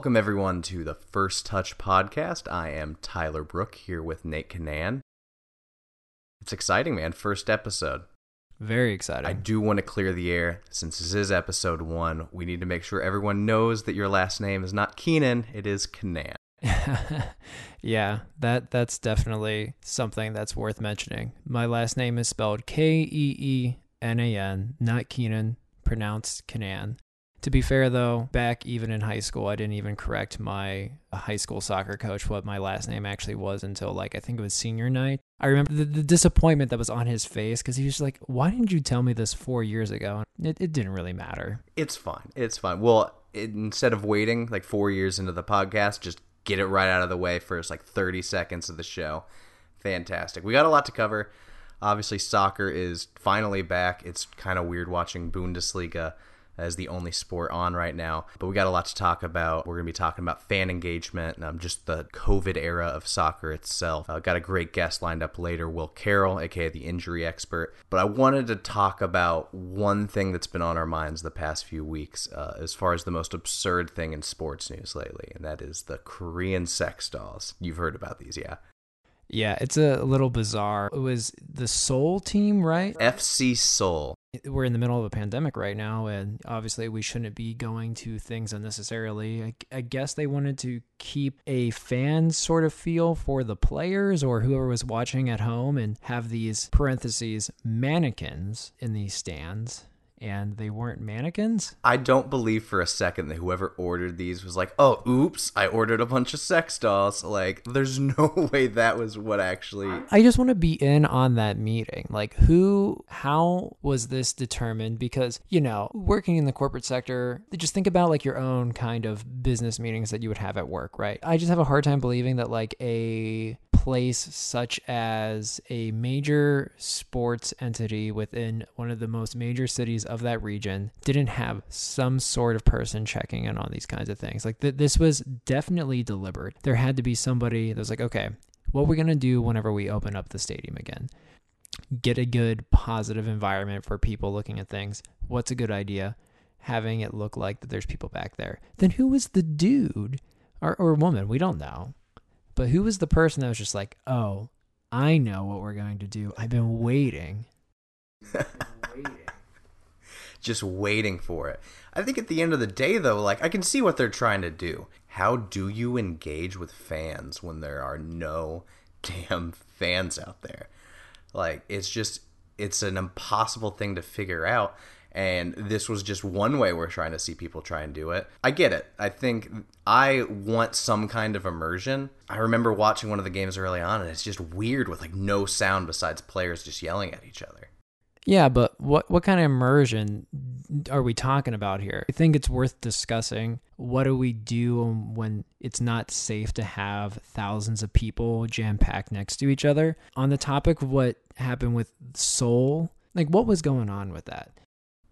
Welcome, everyone, to the First Touch podcast. I am Tyler Brook here with Nate Canan. It's exciting, man. First episode. Very exciting. I do want to clear the air. Since this is episode one, we need to make sure everyone knows that your last name is not Keenan, it is Canan. yeah, that that's definitely something that's worth mentioning. My last name is spelled K E E N A N, not Keenan, pronounced Canan. To be fair, though, back even in high school, I didn't even correct my high school soccer coach what my last name actually was until like I think it was senior night. I remember the, the disappointment that was on his face because he was like, "Why didn't you tell me this four years ago?" It, it didn't really matter. It's fine. It's fine. Well, it, instead of waiting like four years into the podcast, just get it right out of the way first, like 30 seconds of the show. Fantastic. We got a lot to cover. Obviously, soccer is finally back. It's kind of weird watching Bundesliga as the only sport on right now. But we got a lot to talk about. We're going to be talking about fan engagement and um, just the COVID era of soccer itself. Uh, got a great guest lined up later, Will Carroll, aka the injury expert. But I wanted to talk about one thing that's been on our minds the past few weeks uh, as far as the most absurd thing in sports news lately, and that is the Korean sex dolls. You've heard about these, yeah? Yeah, it's a little bizarre. It was the Seoul team, right? FC Seoul we're in the middle of a pandemic right now, and obviously we shouldn't be going to things unnecessarily. I, I, guess they wanted to keep a fan sort of feel for the players or whoever was watching at home and have these parentheses mannequins in these stands and they weren't mannequins? I don't believe for a second that whoever ordered these was like, oh, oops, I ordered a bunch of sex dolls. Like, there's no way that was what actually. I just want to be in on that meeting. Like, who, how was this determined? Because, you know, working in the corporate sector, just think about like your own kind of business meetings that you would have at work, right? I just have a hard time believing that like a place such as a major sports entity within one of the most major cities of that region didn't have some sort of person checking in on these kinds of things. Like th- this was definitely deliberate. There had to be somebody that was like, okay, what we're going to do whenever we open up the stadium again? Get a good positive environment for people looking at things. What's a good idea? Having it look like that there's people back there. Then who was the dude or, or woman? We don't know but who was the person that was just like, oh, I know what we're going to do. I've been waiting. Just waiting for it. I think at the end of the day, though, like, I can see what they're trying to do. How do you engage with fans when there are no damn fans out there? Like, it's just, it's an impossible thing to figure out and this was just one way we're trying to see people try and do it. I get it. I think I want some kind of immersion. I remember watching one of the games early on, and it's just weird with like no sound besides players just yelling at each other. Yeah, but what what kind of immersion are we talking about here? I think it's worth discussing. What do we do when it's not safe to have thousands of people jam packed next to each other? On the topic of what happened with Seoul, like what was going on with that?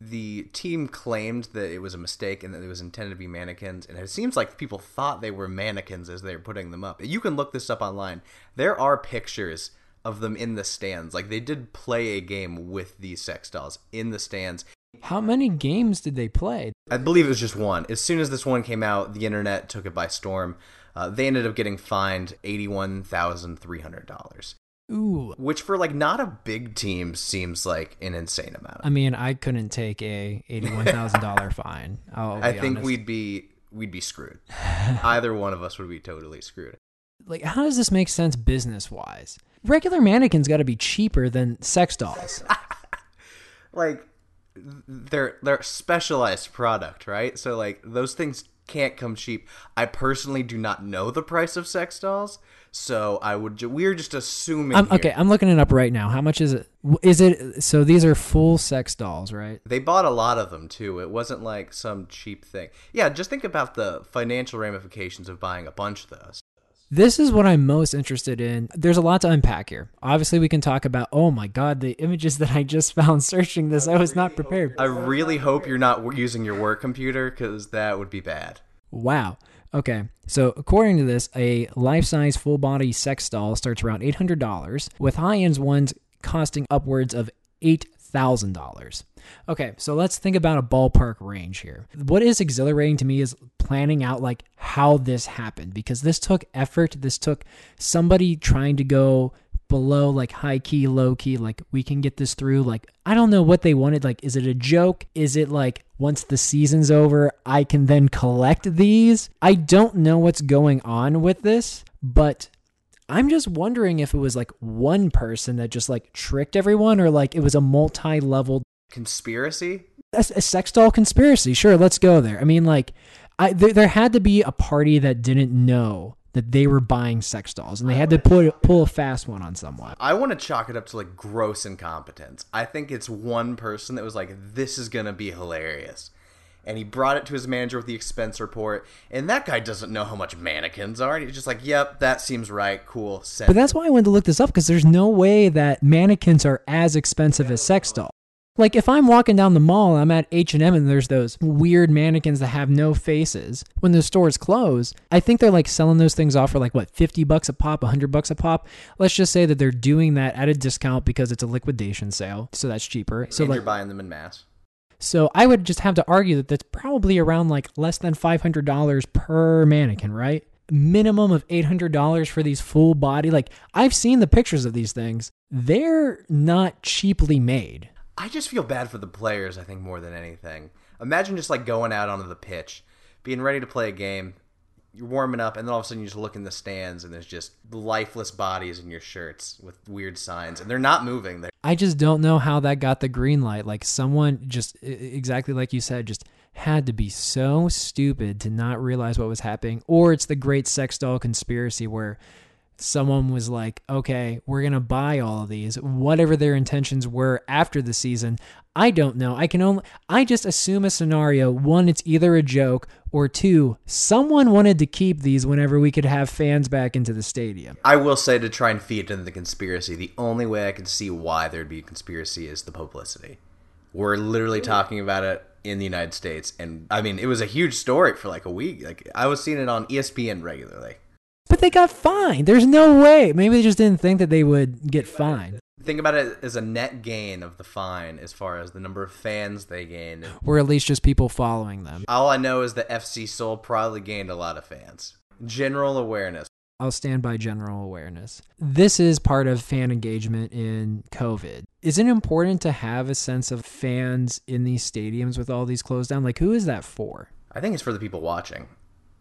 The team claimed that it was a mistake and that it was intended to be mannequins and it seems like people thought they were mannequins as they were putting them up. You can look this up online. There are pictures of them in the stands. Like they did play a game with these sex dolls in the stands. How many games did they play? I believe it was just one. As soon as this one came out the internet took it by storm. Uh, they ended up getting fined $81300 Ooh. Which for like not a big team seems like an insane amount. I mean, I couldn't take a eighty-one thousand dollar fine. I think honest. we'd be we'd be screwed. Either one of us would be totally screwed. Like, how does this make sense business wise? Regular mannequins got to be cheaper than sex dolls. like, they're they're specialized product, right? So like those things can't come cheap. I personally do not know the price of sex dolls, so I would. Ju- we're just assuming. I'm, okay, I'm looking it up right now. How much is it? Is it so? These are full sex dolls, right? They bought a lot of them too. It wasn't like some cheap thing. Yeah, just think about the financial ramifications of buying a bunch of those. This is what I'm most interested in. There's a lot to unpack here. Obviously, we can talk about, oh my God, the images that I just found searching this. I was not prepared. I really hope you're not using your work computer because that would be bad. Wow. Okay, so according to this, a life size full body sex doll starts around $800, with high end ones costing upwards of $8,000. Okay, so let's think about a ballpark range here. What is exhilarating to me is planning out like how this happened because this took effort. This took somebody trying to go below like high key, low key, like we can get this through. Like, I don't know what they wanted. Like, is it a joke? Is it like once the season's over, I can then collect these? I don't know what's going on with this, but I'm just wondering if it was like one person that just like tricked everyone or like it was a multi level Conspiracy? a, a sex doll conspiracy. Sure, let's go there. I mean, like, I there, there had to be a party that didn't know that they were buying sex dolls, and they had to pull pull a fast one on someone. I want to chalk it up to like gross incompetence. I think it's one person that was like, "This is gonna be hilarious," and he brought it to his manager with the expense report. And that guy doesn't know how much mannequins are. And he's just like, "Yep, that seems right. Cool." Send But that's why I wanted to look this up because there's no way that mannequins are as expensive as sex dolls. Like if I'm walking down the mall, I'm at H&M and there's those weird mannequins that have no faces. When the stores close, I think they're like selling those things off for like what, 50 bucks a pop, 100 bucks a pop. Let's just say that they're doing that at a discount because it's a liquidation sale, so that's cheaper. So and like you're buying them in mass. So I would just have to argue that that's probably around like less than $500 per mannequin, right? Minimum of $800 for these full body. Like I've seen the pictures of these things. They're not cheaply made. I just feel bad for the players, I think, more than anything. Imagine just like going out onto the pitch, being ready to play a game, you're warming up, and then all of a sudden you just look in the stands and there's just lifeless bodies in your shirts with weird signs, and they're not moving. They're I just don't know how that got the green light. Like someone just exactly like you said, just had to be so stupid to not realize what was happening. Or it's the great sex doll conspiracy where someone was like, okay, we're going to buy all of these, whatever their intentions were after the season. I don't know. I can only, I just assume a scenario. One, it's either a joke, or two, someone wanted to keep these whenever we could have fans back into the stadium. I will say to try and feed into the conspiracy, the only way I can see why there'd be a conspiracy is the publicity. We're literally talking about it in the United States, and I mean, it was a huge story for like a week. Like I was seeing it on ESPN regularly. But they got fined. There's no way. Maybe they just didn't think that they would get fined. Think about it as a net gain of the fine as far as the number of fans they gained. Or at least just people following them. All I know is that FC Seoul probably gained a lot of fans. General awareness. I'll stand by general awareness. This is part of fan engagement in COVID. Is it important to have a sense of fans in these stadiums with all these closed down? Like, who is that for? I think it's for the people watching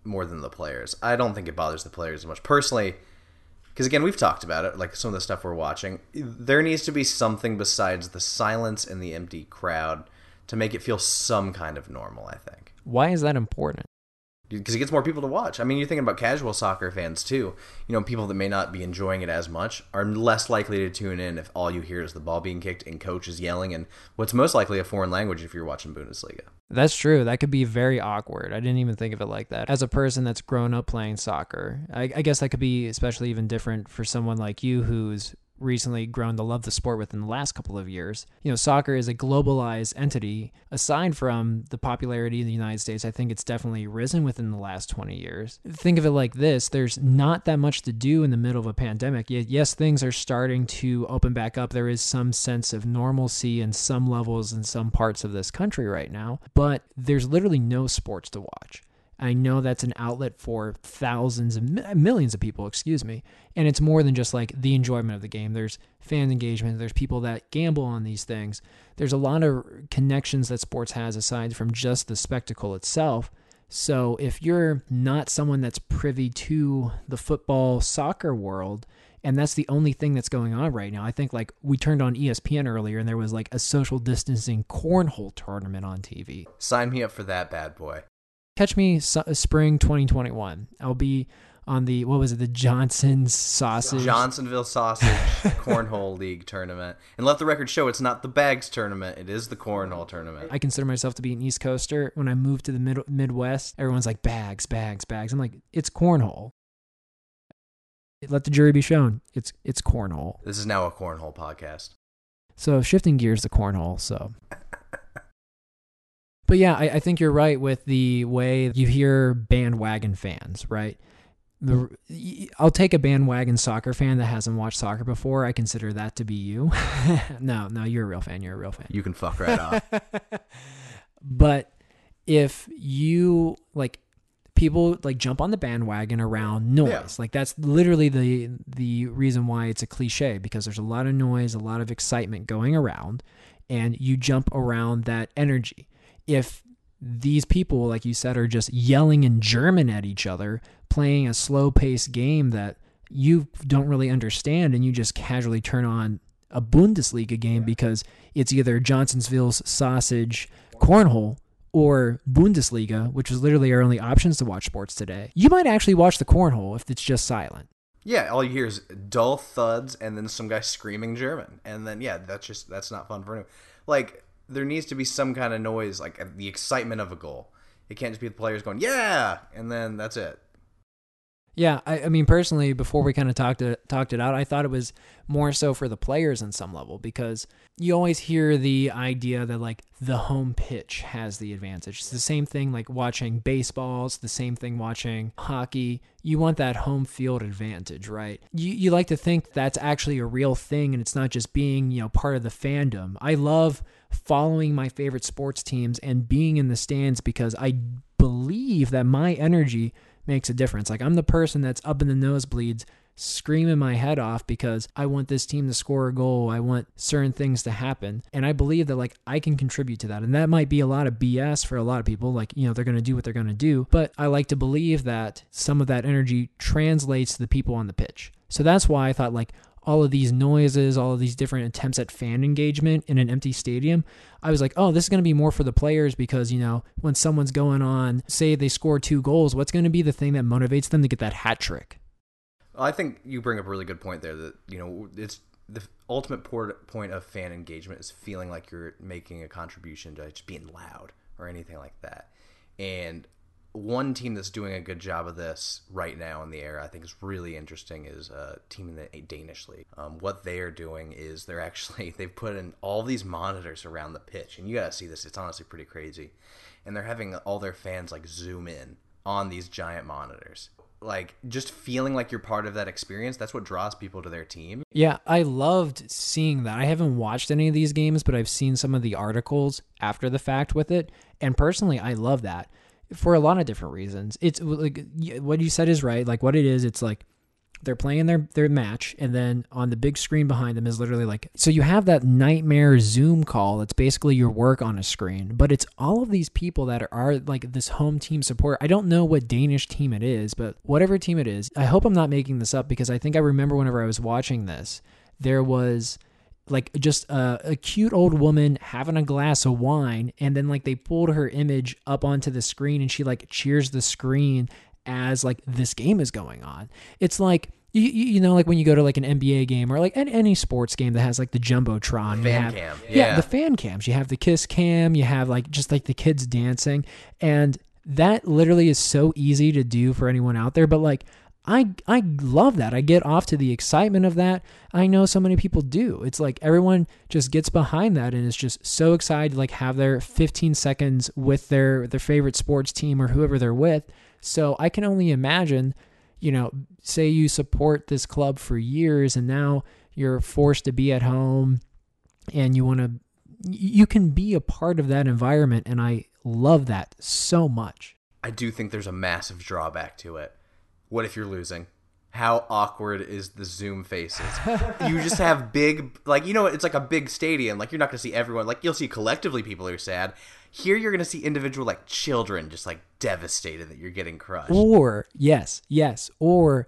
more than the players. I don't think it bothers the players as much. Personally, because again, we've talked about it, like some of the stuff we're watching. There needs to be something besides the silence and the empty crowd to make it feel some kind of normal, I think. Why is that important? Because it gets more people to watch. I mean, you're thinking about casual soccer fans too. You know, people that may not be enjoying it as much are less likely to tune in if all you hear is the ball being kicked and coaches yelling and what's most likely a foreign language if you're watching Bundesliga. That's true. That could be very awkward. I didn't even think of it like that. As a person that's grown up playing soccer, I, I guess that could be especially even different for someone like you who's recently grown to love the sport within the last couple of years. You know, soccer is a globalized entity. Aside from the popularity in the United States, I think it's definitely risen within the last 20 years. Think of it like this there's not that much to do in the middle of a pandemic. Yes, things are starting to open back up. There is some sense of normalcy in some levels in some parts of this country right now, but there's literally no sports to watch. I know that's an outlet for thousands of millions of people, excuse me. And it's more than just like the enjoyment of the game. There's fan engagement, there's people that gamble on these things. There's a lot of connections that sports has aside from just the spectacle itself. So if you're not someone that's privy to the football soccer world, and that's the only thing that's going on right now. I think like we turned on ESPN earlier and there was like a social distancing cornhole tournament on TV. Sign me up for that bad boy. Catch me su- uh, spring 2021. I'll be on the what was it the Johnson's sausage Johnsonville Sausage Cornhole League tournament. And let the record show it's not the bags tournament, it is the cornhole tournament. I consider myself to be an East Coaster. When I moved to the mid- Midwest, everyone's like bags, bags, bags. I'm like, it's cornhole. Let the jury be shown. It's it's cornhole. This is now a cornhole podcast. So shifting gears to cornhole. So, but yeah, I, I think you're right with the way you hear bandwagon fans, right? The, I'll take a bandwagon soccer fan that hasn't watched soccer before. I consider that to be you. no, no, you're a real fan. You're a real fan. You can fuck right off. but if you like people like jump on the bandwagon around noise. Yeah. Like that's literally the the reason why it's a cliche because there's a lot of noise, a lot of excitement going around, and you jump around that energy. If these people, like you said, are just yelling in German at each other, playing a slow paced game that you don't really understand, and you just casually turn on a Bundesliga game because it's either Johnsonville's sausage cornhole or Bundesliga, which is literally our only options to watch sports today. You might actually watch the cornhole if it's just silent. Yeah, all you hear is dull thuds and then some guy screaming German. And then yeah, that's just that's not fun for anyone. Like there needs to be some kind of noise, like the excitement of a goal. It can't just be the players going, "Yeah," and then that's it. Yeah, I, I mean personally, before we kind of talked it talked it out, I thought it was more so for the players in some level because you always hear the idea that like the home pitch has the advantage. It's the same thing like watching baseballs, the same thing watching hockey. You want that home field advantage, right? You you like to think that's actually a real thing and it's not just being you know part of the fandom. I love following my favorite sports teams and being in the stands because I believe that my energy makes a difference. Like I'm the person that's up in the nosebleeds screaming my head off because I want this team to score a goal. I want certain things to happen. And I believe that like I can contribute to that. And that might be a lot of BS for a lot of people. Like, you know, they're going to do what they're going to do. But I like to believe that some of that energy translates to the people on the pitch. So that's why I thought like all of these noises, all of these different attempts at fan engagement in an empty stadium, I was like, oh, this is going to be more for the players because, you know, when someone's going on, say they score two goals, what's going to be the thing that motivates them to get that hat trick? I think you bring up a really good point there that, you know, it's the ultimate point of fan engagement is feeling like you're making a contribution to just being loud or anything like that. And one team that's doing a good job of this right now in the air, I think is really interesting, is a team in the Danish league. Um, what they are doing is they're actually they've put in all these monitors around the pitch, and you gotta see this. It's honestly pretty crazy, and they're having all their fans like zoom in on these giant monitors. Like just feeling like you're part of that experience. That's what draws people to their team. Yeah, I loved seeing that. I haven't watched any of these games, but I've seen some of the articles after the fact with it, and personally, I love that for a lot of different reasons. It's like what you said is right. Like what it is, it's like they're playing their their match, and then on the big screen behind them is literally like so you have that nightmare Zoom call. It's basically your work on a screen, but it's all of these people that are, are like this home team support. I don't know what Danish team it is, but whatever team it is, I hope I'm not making this up because I think I remember whenever I was watching this, there was like just a, a, cute old woman having a glass of wine and then like they pulled her image up onto the screen and she like cheers the screen as like this game is going on. It's like you, you know like when you go to like an nba game or like any sports game that has like the jumbotron fan have, cam yeah. yeah. the fan cams. You have the kiss cam you have like just like the kids dancing. And that literally is so easy to do for anyone out there but like I I love that. I get off to the excitement of that. I know so many people do. It's like everyone just gets behind that and is just so excited to like have their 15 seconds with their their favorite sports team or whoever they're with. So I can only imagine, you know, say you support this club for years and now you're forced to be at home and you want to you can be a part of that environment and I love that so much. I do think there's a massive drawback to it what if you're losing? How awkward is the Zoom faces? you just have big, like, you know, it's like a big stadium. Like, you're not going to see everyone. Like, you'll see collectively people who are sad. Here, you're going to see individual, like, children just, like, devastated that you're getting crushed. Or, yes, yes. Or,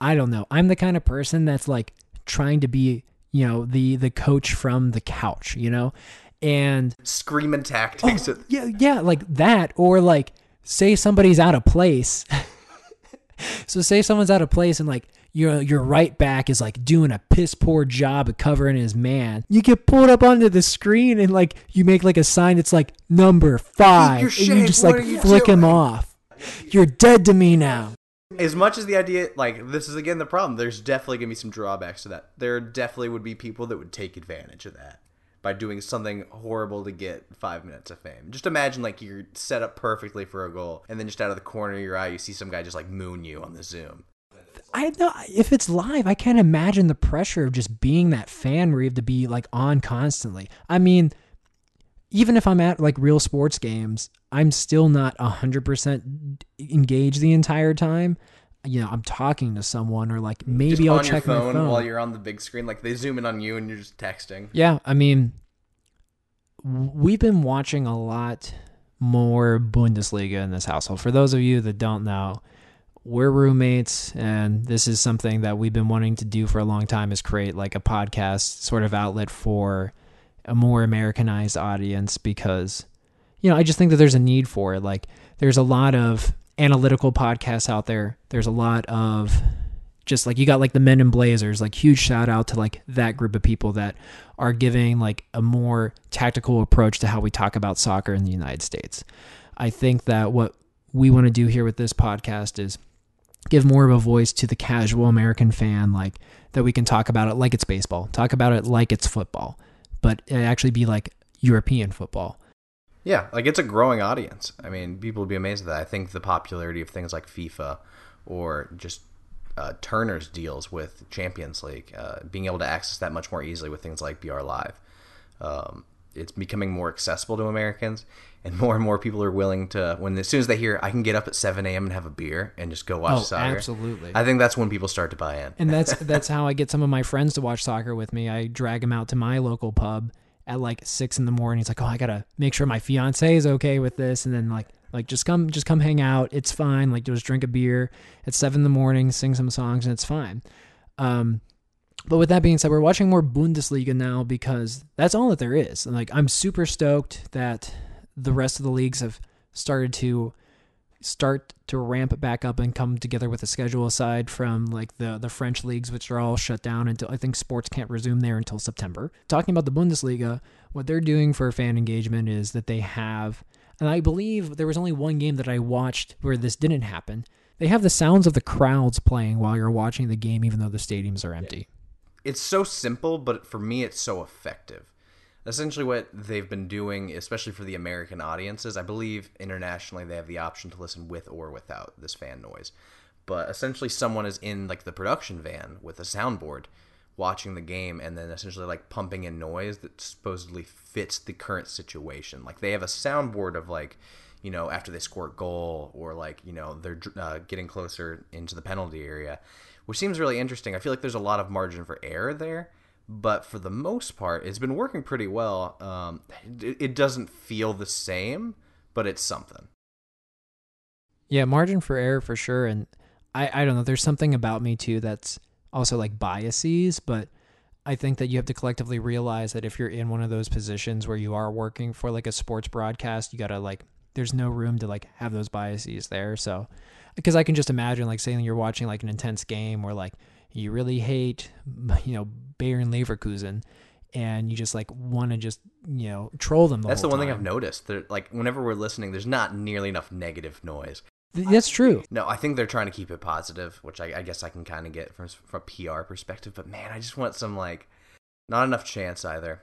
I don't know. I'm the kind of person that's, like, trying to be, you know, the the coach from the couch, you know? And screaming tactics. Oh, yeah, yeah, like that. Or, like, say somebody's out of place. So say someone's out of place and like your your right back is like doing a piss poor job of covering his man. You get pulled up onto the screen and like you make like a sign that's like number five, and you just like you flick doing? him off. You're dead to me now. As much as the idea, like this is again the problem. There's definitely gonna be some drawbacks to that. There definitely would be people that would take advantage of that by doing something horrible to get five minutes of fame. Just imagine like you're set up perfectly for a goal, and then just out of the corner of your eye, you see some guy just like moon you on the Zoom. I know if it's live, I can't imagine the pressure of just being that fan where you have to be like on constantly. I mean, even if I'm at like real sports games, I'm still not 100% engaged the entire time. You know, I'm talking to someone or like maybe just I'll on check your my phone, phone. while you're on the big screen. Like they zoom in on you and you're just texting. Yeah, I mean, we've been watching a lot more Bundesliga in this household. For those of you that don't know, we're roommates, and this is something that we've been wanting to do for a long time: is create like a podcast sort of outlet for a more Americanized audience because, you know, I just think that there's a need for it. Like, there's a lot of analytical podcasts out there. There's a lot of just like you got like the men in blazers like huge shout out to like that group of people that are giving like a more tactical approach to how we talk about soccer in the united states i think that what we want to do here with this podcast is give more of a voice to the casual american fan like that we can talk about it like it's baseball talk about it like it's football but actually be like european football Yeah, like it's a growing audience. I mean, people would be amazed at that. I think the popularity of things like FIFA or just uh, Turner's deals with Champions League, uh, being able to access that much more easily with things like BR Live, um, it's becoming more accessible to Americans, and more and more people are willing to. When as soon as they hear, I can get up at seven a.m. and have a beer and just go watch Oh, soccer. absolutely. I think that's when people start to buy in. and that's that's how I get some of my friends to watch soccer with me. I drag them out to my local pub at like six in the morning. He's like, "Oh, I gotta make sure my fiance is okay with this," and then like like just come just come hang out. It's fine. Like just drink a beer at seven in the morning, sing some songs, and it's fine. Um, but with that being said, we're watching more Bundesliga now because that's all that there is. And like I'm super stoked that the rest of the leagues have started to start to ramp back up and come together with a schedule aside from like the the French leagues which are all shut down until I think sports can't resume there until September. Talking about the Bundesliga, what they're doing for fan engagement is that they have and I believe there was only one game that I watched where this didn't happen. They have the sounds of the crowds playing while you're watching the game even though the stadiums are empty. it's so simple, but for me, it's so effective. Essentially, what they've been doing, especially for the American audiences, I believe internationally they have the option to listen with or without this fan noise. But essentially, someone is in like the production van with a soundboard watching the game and then essentially like pumping in noise that supposedly fits the current situation. Like they have a soundboard of like, you know, after they score a goal or like, you know, they're uh, getting closer into the penalty area, which seems really interesting. I feel like there's a lot of margin for error there, but for the most part, it's been working pretty well. Um, it, it doesn't feel the same, but it's something. Yeah, margin for error for sure. And I, I don't know, there's something about me too that's also like biases, but I think that you have to collectively realize that if you're in one of those positions where you are working for like a sports broadcast, you gotta like there's no room to like have those biases there. So because I can just imagine like saying you're watching like an intense game where like you really hate you know Bayern Leverkusen and you just like want to just you know troll them. The That's the one thing I've noticed. They're, like whenever we're listening, there's not nearly enough negative noise. That's true. No, I think they're trying to keep it positive, which I, I guess I can kind of get from from a PR perspective. But man, I just want some like not enough chants either.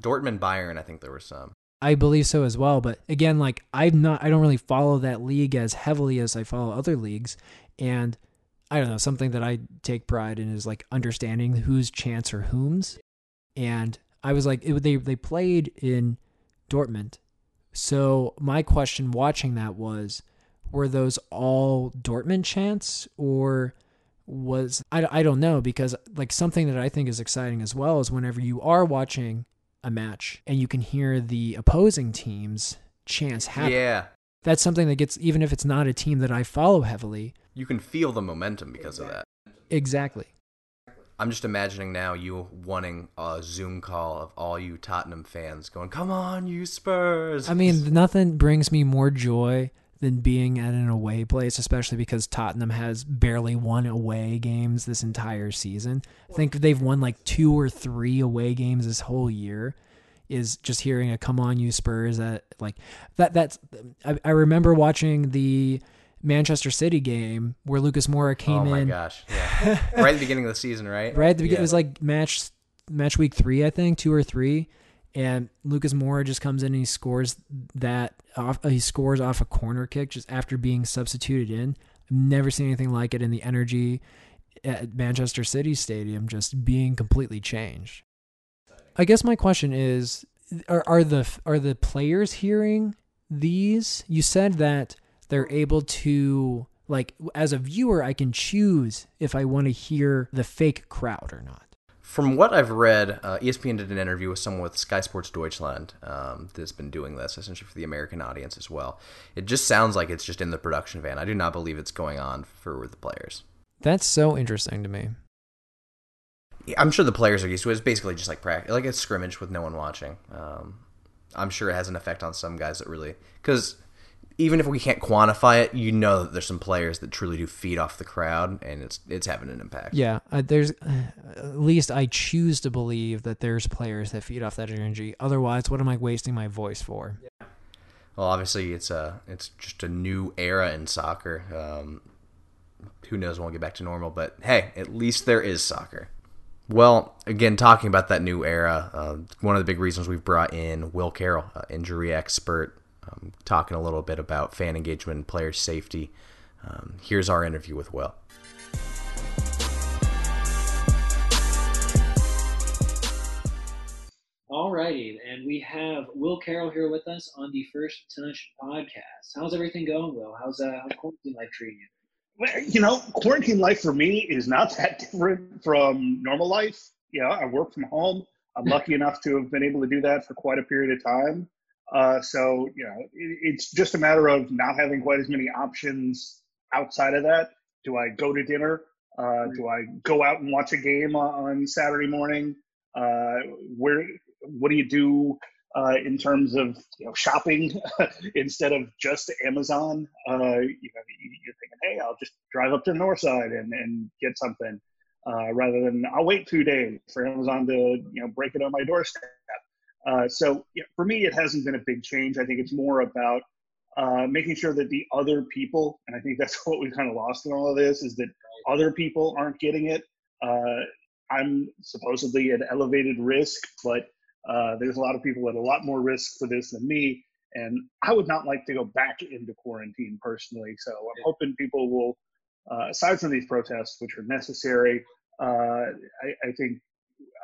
Dortmund Bayern, I think there were some. I believe so as well. But again, like I'm not, I don't really follow that league as heavily as I follow other leagues. And I don't know, something that I take pride in is like understanding whose chants or whom's. And I was like, it, they, they played in Dortmund. So my question watching that was, were those all Dortmund chants or was, I, I don't know, because like something that I think is exciting as well is whenever you are watching a match and you can hear the opposing team's chants happen. Yeah, That's something that gets even if it's not a team that I follow heavily. you can feel the momentum because of that. Exactly. I'm just imagining now you wanting a Zoom call of all you Tottenham fans going, "Come on, you Spurs!" I mean, nothing brings me more joy than being at an away place, especially because Tottenham has barely won away games this entire season. I think they've won like two or three away games this whole year. Is just hearing a "Come on, you Spurs!" That like that. That's I, I remember watching the Manchester City game where Lucas Moura oh came in. oh my in gosh, yeah, right at the beginning of the season, right? right at the beginning. Yeah. It was like match match week three, I think, two or three, and Lucas Moura just comes in and he scores that off. Uh, he scores off a corner kick just after being substituted in. I've never seen anything like it in the energy at Manchester City Stadium just being completely changed. I guess my question is are, are the are the players hearing these? You said that they're able to like as a viewer I can choose if I want to hear the fake crowd or not. From what I've read, uh, ESPN did an interview with someone with Sky Sports Deutschland um, that's been doing this essentially for the American audience as well. It just sounds like it's just in the production van. I do not believe it's going on for the players. That's so interesting to me. I'm sure the players are used to it. It's basically just like practice, like a scrimmage with no one watching. Um, I'm sure it has an effect on some guys that really because even if we can't quantify it, you know that there's some players that truly do feed off the crowd, and it's it's having an impact. Yeah, uh, there's uh, at least I choose to believe that there's players that feed off that energy. Otherwise, what am I wasting my voice for? Yeah. Well, obviously, it's a it's just a new era in soccer. Um, who knows when we'll get back to normal? But hey, at least there is soccer. Well, again, talking about that new era, uh, one of the big reasons we've brought in Will Carroll, uh, injury expert, um, talking a little bit about fan engagement and player safety. Um, here's our interview with Will. All righty, and we have Will Carroll here with us on the First Touch podcast. How's everything going, Will? How's uh, how's quarantine life treating you? You know, quarantine life for me is not that different from normal life. You know, I work from home. I'm lucky enough to have been able to do that for quite a period of time. Uh, so you know, it, it's just a matter of not having quite as many options outside of that. Do I go to dinner? Uh, do I go out and watch a game on Saturday morning? Uh, where? What do you do uh, in terms of you know shopping instead of just Amazon? Uh, you know, you're thinking, hey, I'll just drive up to the north side and, and get something. Uh, rather than I'll wait two days for Amazon to you know break it on my doorstep. Uh, so you know, for me, it hasn't been a big change. I think it's more about uh, making sure that the other people, and I think that's what we kind of lost in all of this, is that other people aren't getting it. Uh, I'm supposedly at elevated risk, but uh, there's a lot of people at a lot more risk for this than me. And I would not like to go back into quarantine personally. So I'm hoping people will, uh, aside from these protests, which are necessary, uh, I, I think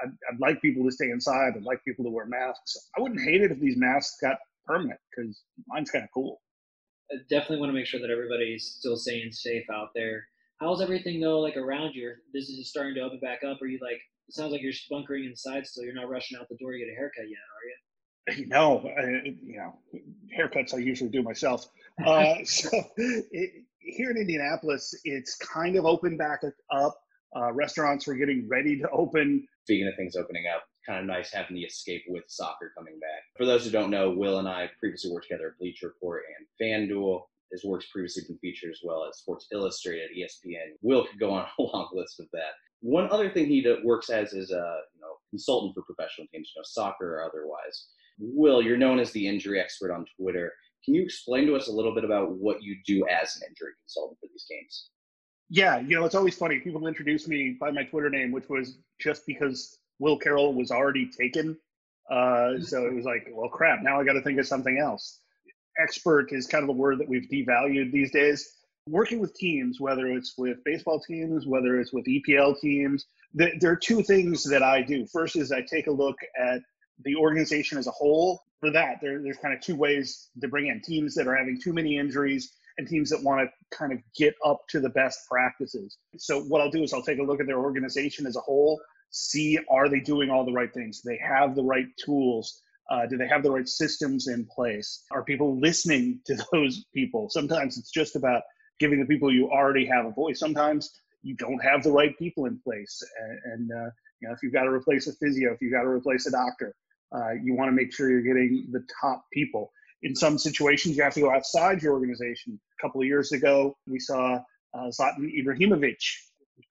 I'd, I'd, like people to stay inside. I'd like people to wear masks. I wouldn't hate it if these masks got permanent because mine's kind of cool. I definitely want to make sure that everybody's still staying safe out there. How's everything though? Like around your business is starting to open back up. Are you like? It sounds like you're bunkering inside still. You're not rushing out the door to get a haircut yet, are you? No, I, you know, haircuts I usually do myself. Uh, so it, here in Indianapolis, it's kind of open back up. Uh, restaurants were getting ready to open. Speaking of things opening up, kind of nice having the escape with soccer coming back. For those who don't know, Will and I previously worked together at Bleacher Report and FanDuel. His work's previously been featured as well as Sports Illustrated, ESPN. Will could go on a long list of that. One other thing he works as is a you know consultant for professional teams, you know soccer or otherwise. Will, you're known as the injury expert on Twitter. Can you explain to us a little bit about what you do as an injury consultant for these games? Yeah, you know, it's always funny. People introduce me by my Twitter name, which was just because Will Carroll was already taken. Uh, so it was like, well, crap, now I got to think of something else. Expert is kind of a word that we've devalued these days. Working with teams, whether it's with baseball teams, whether it's with EPL teams, th- there are two things that I do. First is I take a look at the organization as a whole. For that, there, there's kind of two ways to bring in teams that are having too many injuries and teams that want to kind of get up to the best practices. So what I'll do is I'll take a look at their organization as a whole, see are they doing all the right things? Do they have the right tools? Uh, do they have the right systems in place? Are people listening to those people? Sometimes it's just about giving the people you already have a voice. Sometimes you don't have the right people in place, and, and uh, you know if you've got to replace a physio, if you've got to replace a doctor, uh, you want to make sure you're getting the top people in some situations, you have to go outside your organization. A couple of years ago, we saw uh, Zlatan Ibrahimovic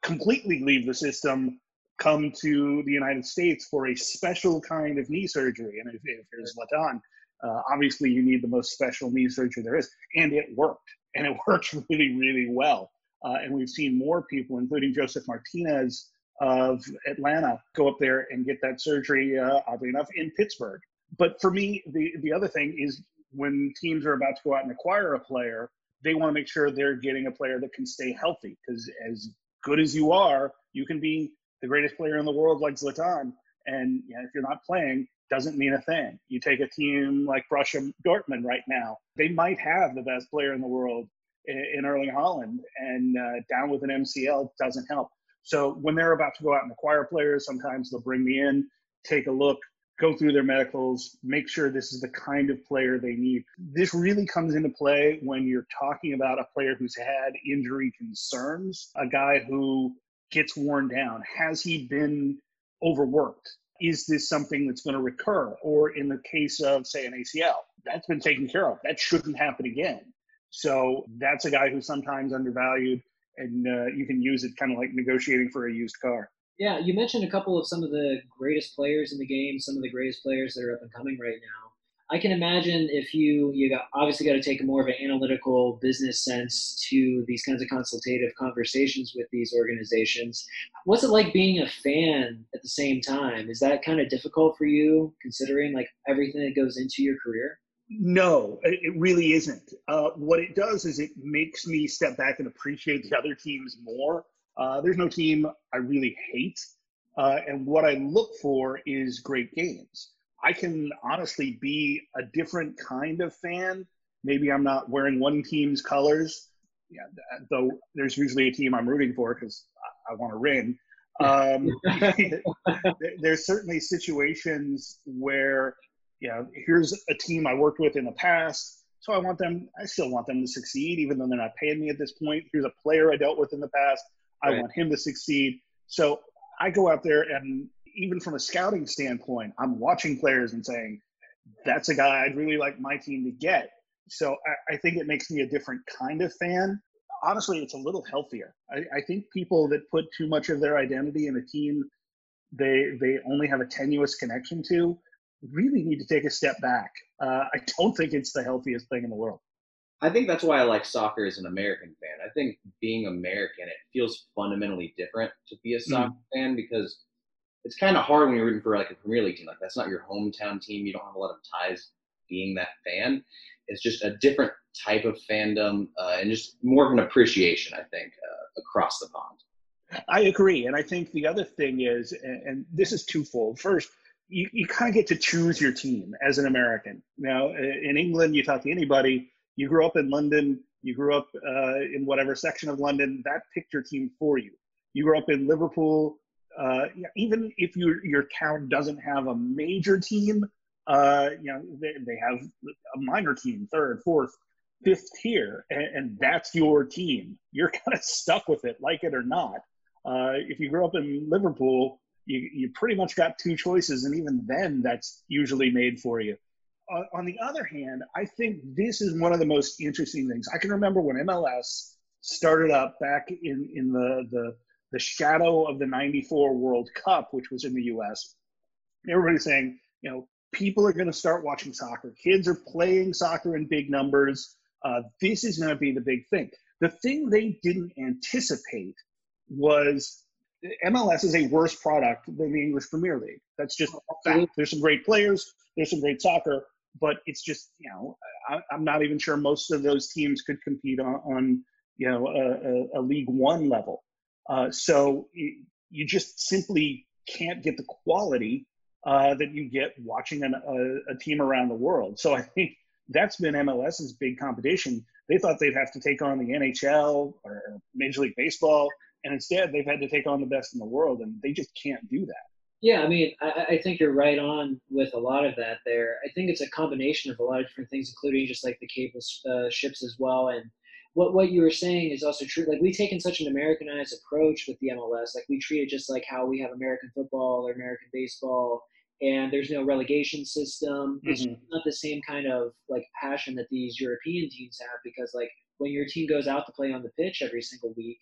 completely leave the system, come to the United States for a special kind of knee surgery. And if, if you're Zlatan, uh, obviously you need the most special knee surgery there is. And it worked. And it works really, really well. Uh, and we've seen more people, including Josef Martinez of Atlanta, go up there and get that surgery, uh, oddly enough, in Pittsburgh. But for me, the, the other thing is when teams are about to go out and acquire a player, they want to make sure they're getting a player that can stay healthy. Because as good as you are, you can be the greatest player in the world like Zlatan, and you know, if you're not playing, doesn't mean a thing. You take a team like Borussia Dortmund right now, they might have the best player in the world in Erling Haaland, and uh, down with an MCL doesn't help. So when they're about to go out and acquire players, sometimes they'll bring me in, take a look, go through their medicals, make sure this is the kind of player they need. This really comes into play when you're talking about a player who's had injury concerns, a guy who gets worn down. Has he been overworked? Is this something that's going to recur? Or in the case of, say, an ACL, that's been taken care of. That shouldn't happen again. So that's a guy who's sometimes undervalued, and uh, you can use it kind of like negotiating for a used car. Yeah, you mentioned a couple of some of the greatest players in the game, some of the greatest players that are up and coming right now. I can imagine if you you got obviously got to take more of an analytical business sense to these kinds of consultative conversations with these organizations. What's it like being a fan at the same time? Is that kind of difficult for you considering like everything that goes into your career? No, it really isn't. Uh, what it does is it makes me step back and appreciate the other teams more. Uh, there's no team I really hate. Uh, and what I look for is great games. I can honestly be a different kind of fan. Maybe I'm not wearing one team's colors, yeah, though there's usually a team I'm rooting for because I, I want to win. Um, there's certainly situations where you know, here's a team I worked with in the past. So I want them, I still want them to succeed, even though they're not paying me at this point. Here's a player I dealt with in the past. I right. want him to succeed. So I go out there and even from a scouting standpoint, I'm watching players and saying, that's a guy I'd really like my team to get. So I, I think it makes me a different kind of fan. Honestly, it's a little healthier. I, I think people that put too much of their identity in a team they they only have a tenuous connection to really need to take a step back. Uh, I don't think it's the healthiest thing in the world. I think that's why I like soccer as an American fan. I think being American, it feels fundamentally different to be a soccer mm. fan because it's kind of hard when you're rooting for like a Premier League team. Like that's not your hometown team. You don't have a lot of ties being that fan. It's just a different type of fandom uh, and just more of an appreciation, I think, uh, across the pond. I agree, and I think the other thing is, and, and this is twofold. First, you, you kind of get to choose your team as an American. Now, in England, you talk to anybody, you grew up in London, you grew up uh, in whatever section of London, that picked your team for you. You grew up in Liverpool, uh, even if your your town doesn't have a major team, uh, you know they, they have a minor team, third, fourth, fifth tier, and, and that's your team. You're kind of stuck with it, like it or not. Uh, if you grew up in Liverpool, you, you pretty much got two choices, and even then, that's usually made for you. Uh, on the other hand, I think this is one of the most interesting things. I can remember when MLS started up back in, in the, the, the shadow of the 94 World Cup, which was in the US. Everybody saying, you know, people are going to start watching soccer. Kids are playing soccer in big numbers. Uh, this is going to be the big thing. The thing they didn't anticipate was MLS is a worse product than the English Premier League. That's just fact. There's some great players, there's some great soccer, but it's just you know I, am not even sure most of those teams could compete on, on you know a, a, a, League One level. Uh, so you, you just simply can't get the quality uh, that you get watching an, a, a team around the world. So I think that's been MLS's big competition. They thought they'd have to take on the NHL or Major League Baseball and instead they've had to take on the best in the world, and they just can't do that. Yeah, I mean, I, I, think you're right on with a lot of that there. I think it's a combination of a lot of different things, including just like the cable uh, ships as well. And what what you were saying is also true. Like we've taken such an Americanized approach with the MLS. Like we treat it just like how we have American football or American baseball, and there's no relegation system. Mm-hmm. It's not the same kind of like passion that these European teams have because like when your team goes out to play on the pitch every single week,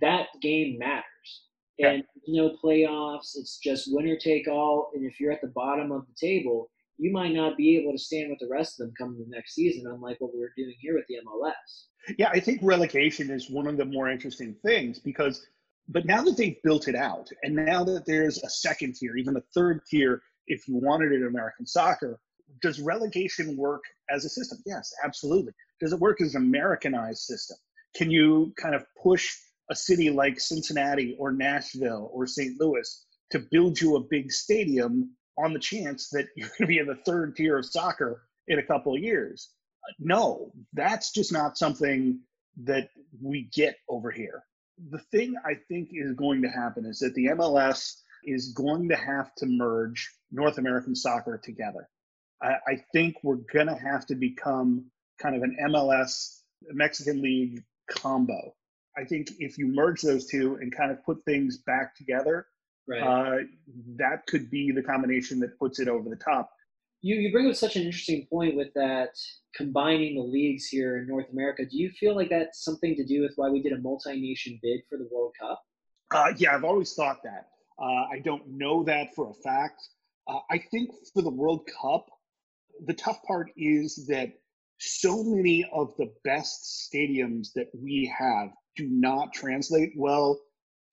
that game matters. And yeah. no playoffs. It's just winner take all. And if you're at the bottom of the table, you might not be able to stand with the rest of them coming the next season, unlike what we are doing here with the MLS. Yeah, I think relegation is one of the more interesting things because, but now that they've built it out, and now that there's a second tier, even a third tier, if you wanted it in American soccer, does relegation work as a system? Yes, absolutely. Does it work as an Americanized system? Can you kind of push a city like Cincinnati or Nashville or St. Louis to build you a big stadium on the chance that you're going to be in the third tier of soccer in a couple of years. No, that's just not something that we get over here. The thing I think is going to happen is that the MLS is going to have to merge North American soccer together. I, I think we're going to have to become kind of an MLS Mexican League combo. I think if you merge those two and kind of put things back together, right. uh, that could be the combination that puts it over the top. You, you bring up such an interesting point with that combining the leagues here in North America. Do you feel like that's something to do with why we did a multi nation bid for the World Cup? Uh, yeah, I've always thought that. Uh, I don't know that for a fact. Uh, I think for the World Cup, the tough part is that so many of the best stadiums that we have do not translate well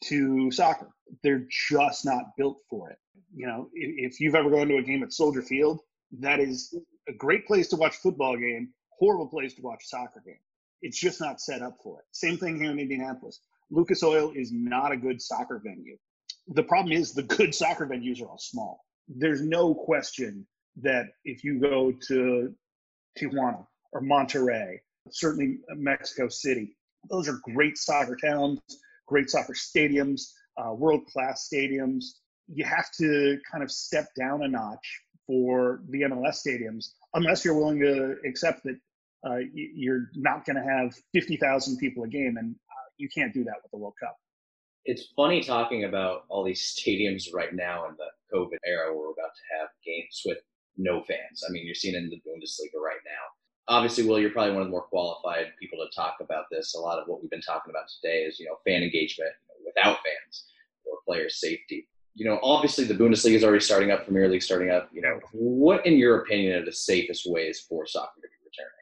to soccer. They're just not built for it. You know, if, if you've ever gone to a game at Soldier Field, that is a great place to watch football game, horrible place to watch soccer game. It's just not set up for it. Same thing here in Indianapolis. Lucas Oil is not a good soccer venue. The problem is the good soccer venues are all small. There's no question that if you go to Tijuana or Monterrey, certainly Mexico City, those are great soccer towns, great soccer stadiums, uh, world class stadiums. You have to kind of step down a notch for the MLS stadiums, unless you're willing to accept that uh, you're not going to have 50,000 people a game, and uh, you can't do that with the World Cup. It's funny talking about all these stadiums right now in the COVID era where we're about to have games with no fans. I mean, you're seeing in the Bundesliga right now obviously, Will, you're probably one of the more qualified people to talk about this. A lot of what we've been talking about today is, you know, fan engagement without fans or player safety. You know, obviously the Bundesliga is already starting up, Premier League starting up. You know, what, in your opinion, are the safest ways for soccer to be returning?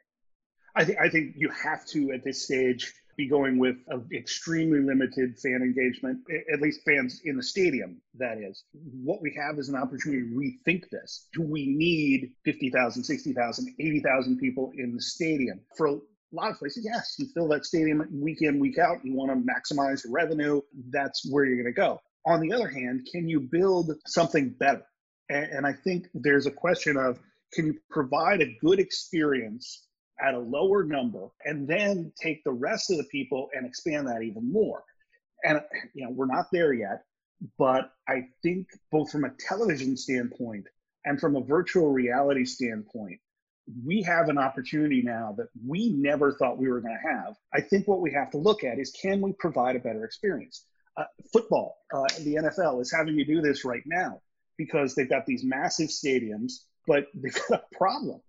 I think I think you have to at this stage be going with an extremely limited fan engagement, at least fans in the stadium, that is. What we have is an opportunity to rethink this. Do we need 50,000, 60,000, 80,000 people in the stadium? For a lot of places, yes, you fill that stadium week in, week out. You want to maximize revenue. That's where you're going to go. On the other hand, can you build something better? And, I think there's a question of can you provide a good experience at a lower number and then take the rest of the people and expand that even more. And you know, we're not there yet, but I think both from a television standpoint and from a virtual reality standpoint, we have an opportunity now that we never thought we were going to have. I think what we have to look at is can we provide a better experience? Uh, football, uh, the NFL is having to do this right now because they've got these massive stadiums, but they've got a problem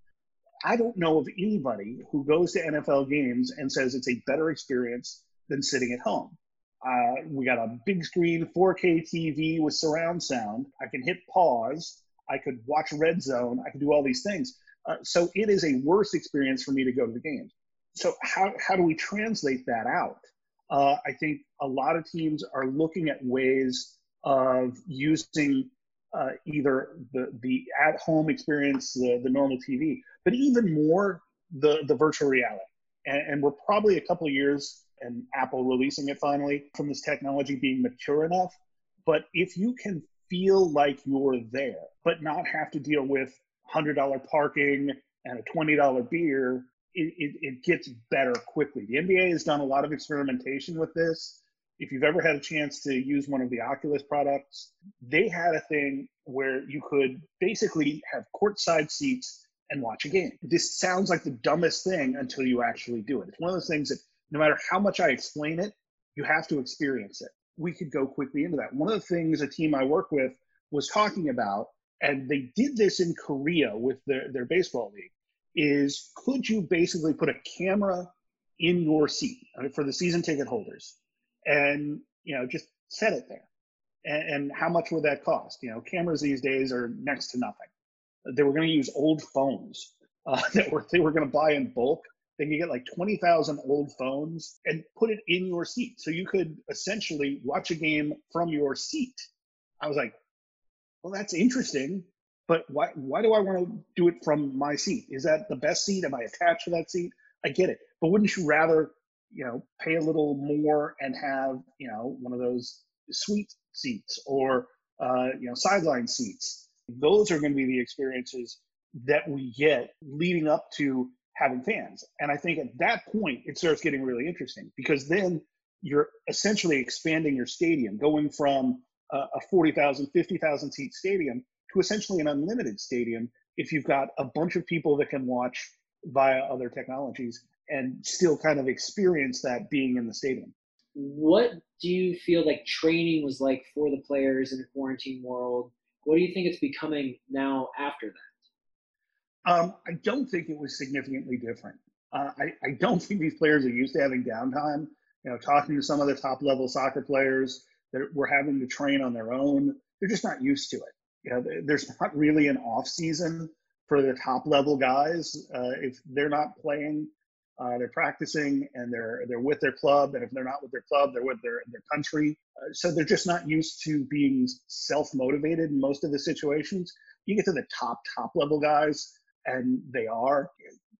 I don't know of anybody who goes to NFL games and says it's a better experience than sitting at home. Uh, we got a big screen 4K TV with surround sound. I can hit pause. I could watch Red Zone. I can do all these things. Uh, so it is a worse experience for me to go to the games. So how, how do we translate that out? Uh, I think a lot of teams are looking at ways of using uh, either the, the at home experience, the, the normal TV, but even more the, the virtual reality. And, and we're probably a couple of years and Apple releasing it finally from this technology being mature enough. But if you can feel like you're there, but not have to deal with $100 parking and a $20 beer, it, it, it, gets better quickly. The NBA has done a lot of experimentation with this if you've ever had a chance to use one of the Oculus products, they had a thing where you could basically have courtside seats and watch a game. This sounds like the dumbest thing until you actually do it. It's one of those things that no matter how much I explain it, you have to experience it. We could go quickly into that. One of the things a team I work with was talking about, and they did this in Korea with their, their baseball league, is could you basically put a camera in your seat uh, for the season ticket holders and you know just set it there. And, and how much would that cost? You know, cameras these days are next to nothing. They were going to use old phones uh, that were they were going to buy in bulk. They could get like twenty thousand old phones and put it in your seat, so you could essentially watch a game from your seat. I was like, well, that's interesting, but why why do I want to do it from my seat? Is that the best seat? Am I attached to that seat? I get it, but wouldn't you rather you know, pay a little more and have, you know, one of those suite seats or, uh, you know, sideline seats. Those are going to be the experiences that we get leading up to having fans. And I think at that point, it starts getting really interesting because then you're essentially expanding your stadium, going from a 40,000, 50,000 seat stadium to essentially an unlimited stadium if you've got a bunch of people that can watch via other technologies and still kind of experience that being in the stadium. What do you feel like training was like for the players in a quarantine world? What do you think it's becoming now after that? Um, I don't think it was significantly different. Uh, I, I don't think these players are used to having downtime. You know, talking to some of the top level soccer players that were having to train on their own, they're just not used to it. You know, there's not really an off season for the top level guys. Uh, if they're not playing, uh, they're practicing and they're they're with their club, and if they're not with their club, they're with their their country. Uh, so they're just not used to being self motivated in most of the situations. You get to the top top level guys, and they are.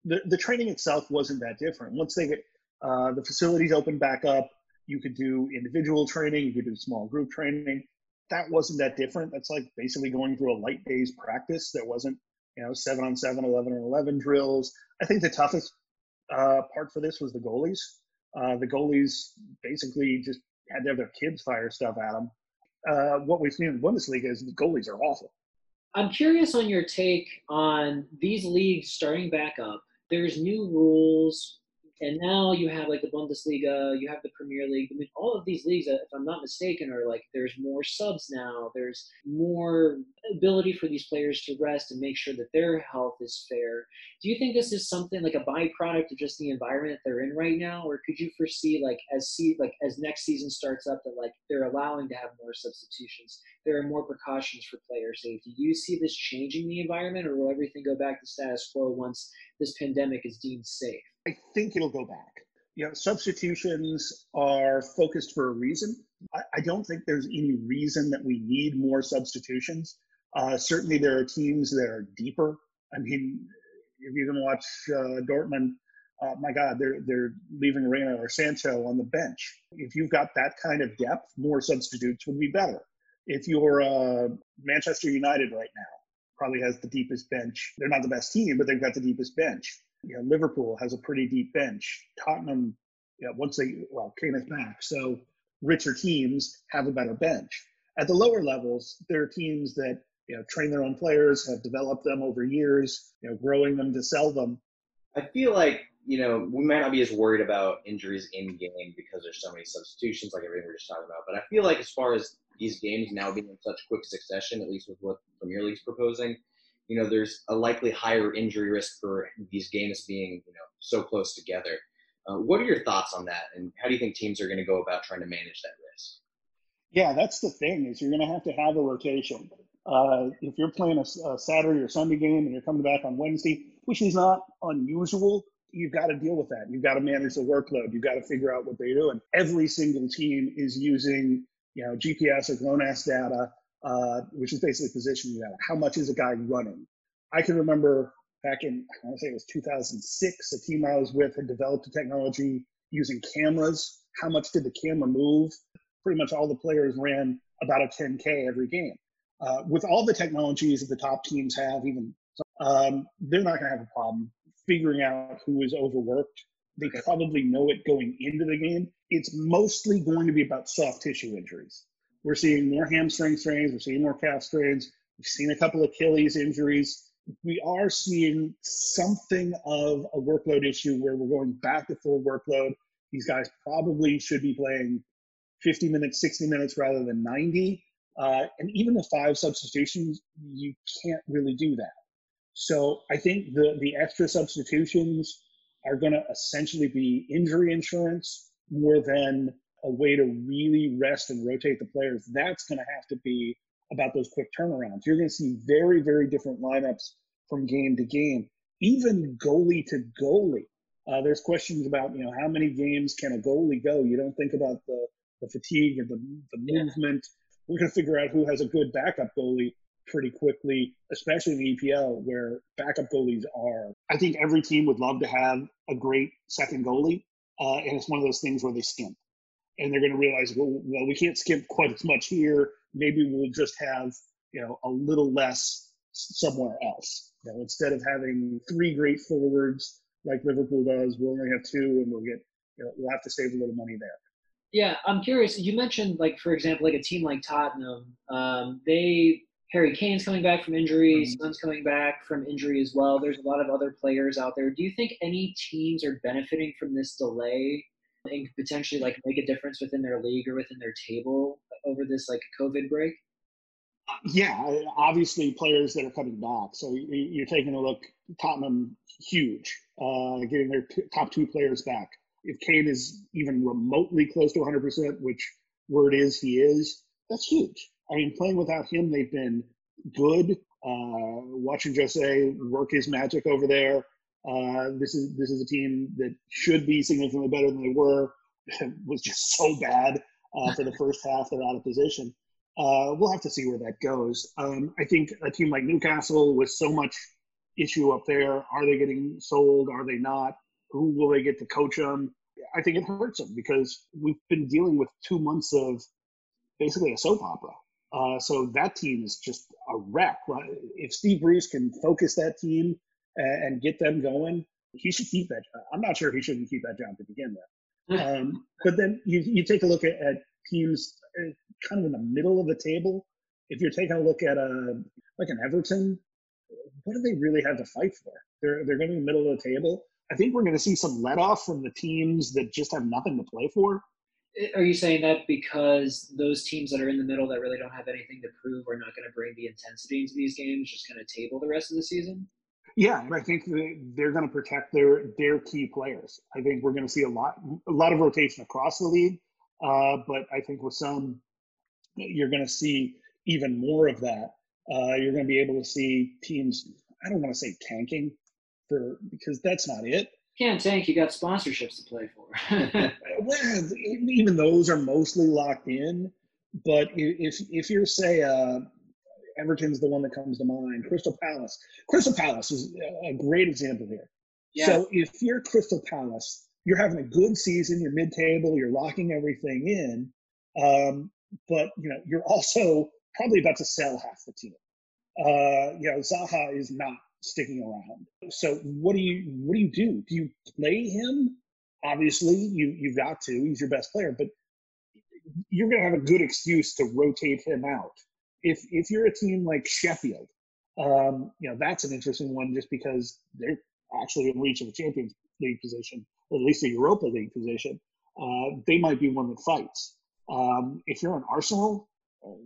The the training itself wasn't that different. Once they get uh, the facilities opened back up, you could do individual training, you could do small group training. That wasn't that different. That's like basically going through a light day's practice. There wasn't you know, seven on seven, 11 on 11 drills. I think the toughest uh, part for this was the goalies. Uh, the goalies basically just had to have their kids fire stuff at them. Uh, what we've seen in the Bundesliga is the goalies are awful. I'm curious on your take on these leagues starting back up. There's new rules and now you have like the Bundesliga, you have the Premier League. I mean, all of these leagues, if I'm not mistaken, are like there's more subs now. There's more ability for these players to rest and make sure that their health is fair. Do you think this is something like a byproduct of just the environment that they're in right now, or could you foresee like as see like as next season starts up that like they're allowing to have more substitutions? There are more precautions for player safety. Do you see this changing the environment, or will everything go back to status quo once this pandemic is deemed safe? I think it'll go back. You know, substitutions are focused for a reason. I, I don't think there's any reason that we need more substitutions. Uh, certainly, there are teams that are deeper. I mean, if you can watch uh, Dortmund, uh, my God, they're they're leaving Reyna or Sancho on the bench. If you've got that kind of depth, more substitutes would be better. If you're uh, Manchester United right now, probably has the deepest bench. They're not the best team, but they've got the deepest bench. You know, Liverpool has a pretty deep bench. Tottenham, you know, once they well, is back, so richer teams have a better bench. At the lower levels, there are teams that you know train their own players, have developed them over years, you know, growing them to sell them. I feel like you know we might not be as worried about injuries in game because there's so many substitutions, like everything we are just talking about. But I feel like as far as these games now being in such quick succession, at least with what Premier League's proposing, you know, there's a likely higher injury risk for these games being, you know, so close together. Uh, what are your thoughts on that, and how do you think teams are going to go about trying to manage that risk? Yeah, that's the thing is you're going to have to have a rotation. Uh, if you're playing a, a, Saturday or Sunday game and you're coming back on Wednesday, which is not unusual, you've got to deal with that. You've got to manage the workload. You've got to figure out what they do. And every single team is using, you know, GPS or GLONASS data uh, which is basically positioning. How much is a guy running? I can remember back in, I want to say it was 2006, a team I was with had developed a technology using cameras. How much did the camera move? Pretty much all the players ran about a 10K every game. Uh, with all the technologies that the top teams have, even um, they're not going to have a problem figuring out who is overworked. They probably know it going into the game. It's mostly going to be about soft tissue injuries. We're seeing more hamstring strains. We're seeing more calf strains. We've seen a couple of Achilles injuries. We are seeing something of a workload issue where we're going back to full workload. These guys probably should be playing 50 minutes, 60 minutes rather than 90. Uh, and even the five substitutions, you can't really do that. So I think the, the extra substitutions are going to essentially be injury insurance more than a way to really rest and rotate the players, that's going to have to be about those quick turnarounds. You're going to see very, very different lineups from game to game, even goalie to goalie. Uh, there's questions about you know how many games can a goalie go. You don't think about the the fatigue and the, the movement. We're going to figure out who has a good backup goalie pretty quickly, especially in the EPL where backup goalies are. I think every team would love to have a great second goalie, uh, and it's one of those things where they skimp and they're going to realize, well, well, we can't skimp quite as much here. Maybe we'll just have you know, a little less somewhere else. You know, instead of having three great forwards like Liverpool does, we'll only have two, and we'll get, you know, we'll have to save a little money there. Yeah, I'm curious. You mentioned, like, for example, like a team like Tottenham. Um, they Harry Kane's coming back from injury. Mm-hmm. Son's coming back from injury as well. There's a lot of other players out there. Do you think any teams are benefiting from this delay and potentially like make a difference within their league or within their table over this like COVID break? Yeah, obviously players that are coming back. So you're taking a look. Tottenham huge, uh, getting their top two players back. If Kane is even remotely close to 100%, which word is he is, that's huge. I mean, playing without him, they've been good. Uh, watching Jose work his magic over there. Uh, this is this is a team that should be significantly better than they were. was just so bad uh, for the first half. They're out of position. Uh, we'll have to see where that goes. Um, I think a team like Newcastle with so much issue up there, are they getting sold? Are they not? Who will they get to coach them? I think it hurts them because we've been dealing with two months of basically a soap opera. Uh, so that team is just a wreck. If Steve Bruce can focus that team and, and get them going, he should keep that. job. I'm not sure he shouldn't keep that job to begin with. Um, but then you, you take a look at, at, teams uh, kind of in the middle of the table. If you're taking a look at a uh, like an Everton, what do they really have to fight for? They're they're going to be in the middle of the table. I think we're going to see some let off from the teams that just have nothing to play for. Are you saying that because those teams that are in the middle that really don't have anything to prove are not going to bring the intensity into these games, just kind of table the rest of the season? Yeah, I think they're going to protect their their key players. I think we're going to see a lot a lot of rotation across the league, uh, but I think with some, you're going to see even more of that. Uh, you're going to be able to see teams. I don't want to say tanking, for because that's not it can't tank. You got sponsorships to play for. well, even those are mostly locked in. But if if you're say uh, Everton's the one that comes to mind, Crystal Palace. Crystal Palace is a great example here. Yeah. So if you're Crystal Palace, you're having a good season, you're mid-table, you're locking everything in, um, but you know you're also probably about to sell half the team. Uh, you know, Zaha is not sticking around. So what do you what do you do? Do you play him? Obviously, you you've got to. He's your best player, but you're going to have a good excuse to rotate him out. If if you're a team like Sheffield, um, you know that's an interesting one just because they're actually in reach of a Champions League position, or at least a Europa League position. Uh, they might be one that fights. Um, if you're an Arsenal,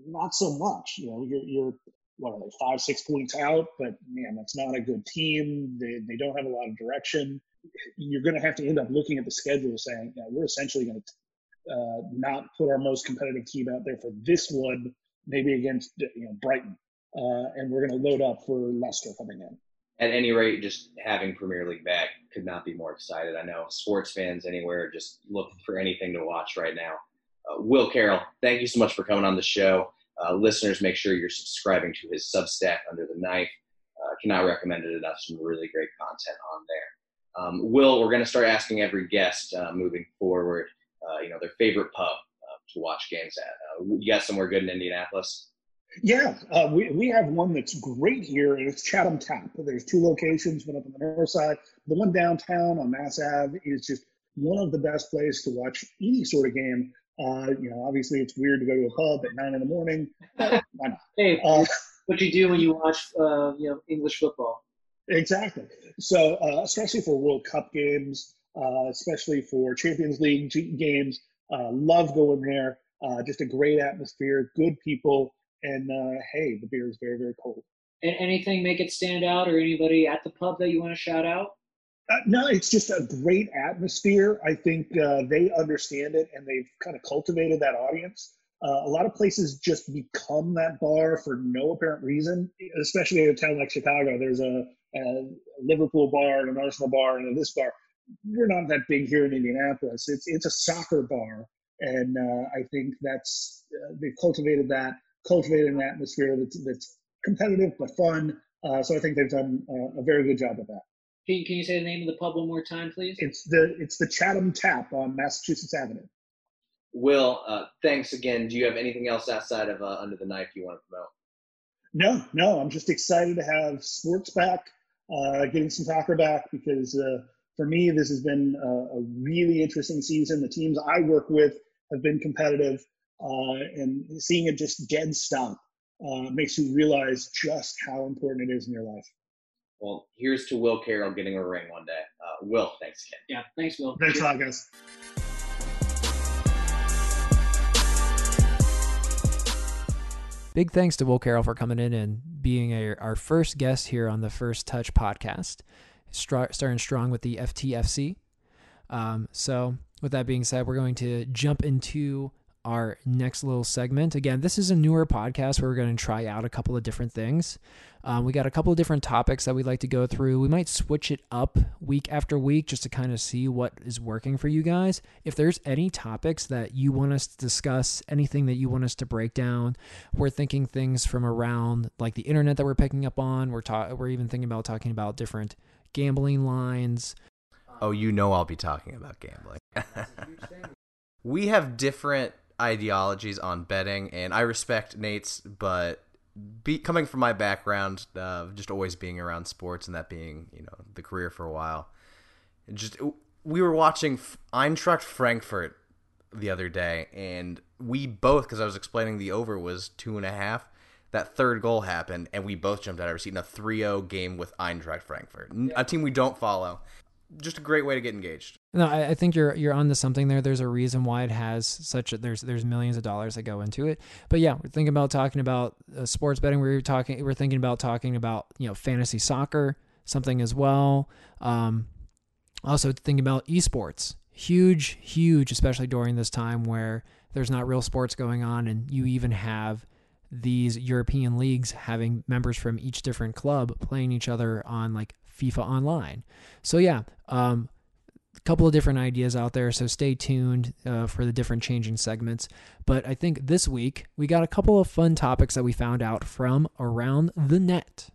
not so much. You know, you're, you're what are they five six points out but man that's not a good team they, they don't have a lot of direction you're going to have to end up looking at the schedule saying you know, we're essentially going to uh, not put our most competitive team out there for this one maybe against you know brighton uh, and we're going to load up for leicester coming in at any rate just having premier league back could not be more excited i know sports fans anywhere just look for anything to watch right now uh, will carroll thank you so much for coming on the show uh, listeners, make sure you're subscribing to his Substack under the knife. Uh, cannot recommend it enough. Some really great content on there. Um, Will, we're going to start asking every guest uh, moving forward, uh, you know, their favorite pub to watch games at. Uh, you got somewhere good in Indianapolis? Yeah, uh, we, we have one that's great here, and it's Chatham Tap. There's two locations, one up on the north side. The one downtown on Mass Ave is just one of the best places to watch any sort of game uh, you know, obviously it's weird to go to a pub at nine in the morning. why not? Hey, uh, what you do when you watch, uh, you know, English football. Exactly. So, uh, especially for World Cup games, uh, especially for Champions League games, uh, love going there. just a great atmosphere, good people, and hey, the beer is very, very cold. And anything make it stand out, or anybody at the pub that you want to shout out? Uh, no, it's just a great atmosphere. I think uh, they understand it and they've kind of cultivated that audience. Uh, a lot of places just become that bar for no apparent reason, especially in a town like Chicago. There's a, a Liverpool bar and an Arsenal bar and this bar. We're not that big here in Indianapolis. It's it's a soccer bar, and uh, I think that's uh, they've cultivated that, cultivated an atmosphere that's that's competitive but fun. Uh, so I think they've done a very good job of that. Can you, can you say the name of the pub one more time, please? It's the it's the Chatham Tap on Massachusetts Avenue. Will, uh, thanks again. Do you have anything else outside of uh, Under the Knife you want to promote? No, no, I'm just excited to have sports back, uh, getting some soccer back because uh, for me, this has been a, a, really interesting season. The teams I work with have been competitive, uh, and seeing it just dead stop uh, makes you realize just how important it is in your life. Well, here's to Will Carroll getting a ring one day. Uh, Will, thanks again. Yeah, thanks, Will. Thanks a lot, guys. Big thanks to Will Carroll for coming in and being a, our first guest here on the First Touch podcast, starting strong with the FTFC. Um, so, with that being said, we're going to jump into our next little segment. Again, this is a newer podcast where we're going to try out a couple of different things. Um, we got a couple of different topics that we'd like to go through. We might switch it up week after week just to kind of see what is working for you guys. If there's any topics that you want us to discuss, anything that you want us to break down, we're thinking things from around like the internet that we're picking up on. We're ta- we're even thinking about talking about different gambling lines. Oh, you know I'll be talking about gambling. we have different ideologies on betting, and I respect Nate's, but be, coming from my background, uh, just always being around sports and that being you know the career for a while, just we were watching Eintracht Frankfurt the other day, and we both because I was explaining the over was two and a half. That third goal happened, and we both jumped out of our seat in a 3-0 game with Eintracht Frankfurt, a team we don't follow just a great way to get engaged. No, I, I, think you're you're onto something there. There's a reason why it has such a there's there's millions of dollars that go into it. But yeah, we're thinking about talking about uh, sports betting. We're talking we're thinking about talking about you know fantasy soccer something as well. Um, also thinking about esports, huge, huge, especially during this time where there's not real sports going on, and you even have these European leagues having members from each different club playing each other on like FIFA Online. So yeah, um, a couple of different ideas out there. So stay tuned uh, for the different changing segments. But I think this week we got a couple of fun topics that we found out from around the net.